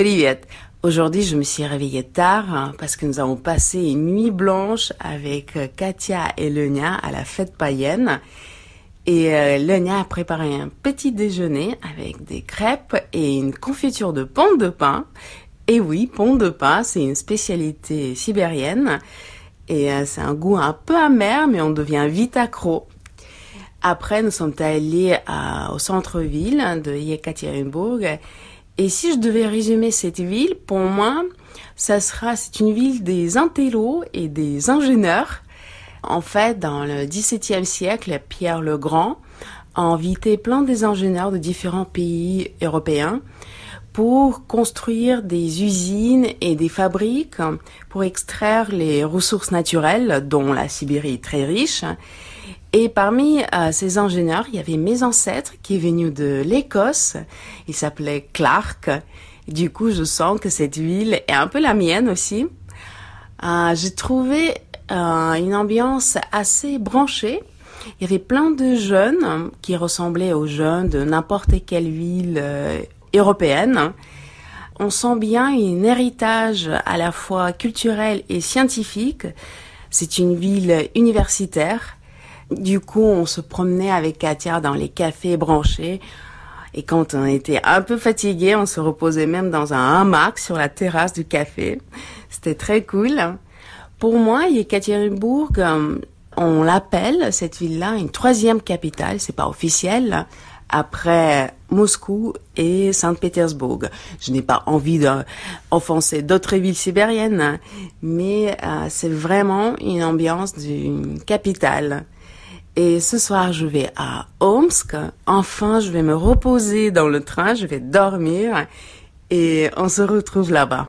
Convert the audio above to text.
Привет. Aujourd'hui, je me suis réveillée tard hein, parce que nous avons passé une nuit blanche avec euh, Katia et Lenia à la fête païenne. Et euh, Lenia a préparé un petit déjeuner avec des crêpes et une confiture de pomme de pain. Et oui, pomme de pain, c'est une spécialité sibérienne. Et euh, c'est un goût un peu amer, mais on devient vite accro. Après, nous sommes allés à- au centre-ville de Yekaterinburg. et si je devais résumer cette ville, pour moi, ça sera, c'est une ville des intellos et des ingénieurs. En fait, dans le XVIIe siècle, Pierre le Grand a invité plein des ingénieurs de différents pays européens pour construire des usines et des fabriques pour extraire les ressources naturelles dont la Sibérie est très riche. Et parmi euh, ces ingénieurs, il y avait mes ancêtres qui est venu de l'Écosse. Il s'appelait Clark. Du coup, je sens que cette ville est un peu la mienne aussi. Euh, J'ai trouvé euh, une ambiance assez branchée. Il y avait plein de jeunes qui ressemblaient aux jeunes de n'importe quelle ville européenne. On sent bien un héritage à la fois culturel et scientifique. C'est une ville universitaire. Du coup, on se promenait avec Katia dans les cafés branchés. Et quand on était un peu fatigué, on se reposait même dans un hamac sur la terrasse du café. C'était très cool. Pour moi, Yekaterinbourg, euh, on l'appelle, cette ville-là, une troisième capitale. C'est pas officiel. Après Moscou et Saint-Pétersbourg. Je n'ai pas envie d'offenser d'autres villes sibériennes, hein, mais euh, c'est vraiment une ambiance d'une capitale. Et ce soir, je vais à Omsk. Enfin, je vais me reposer dans le train, je vais dormir et on se retrouve là-bas.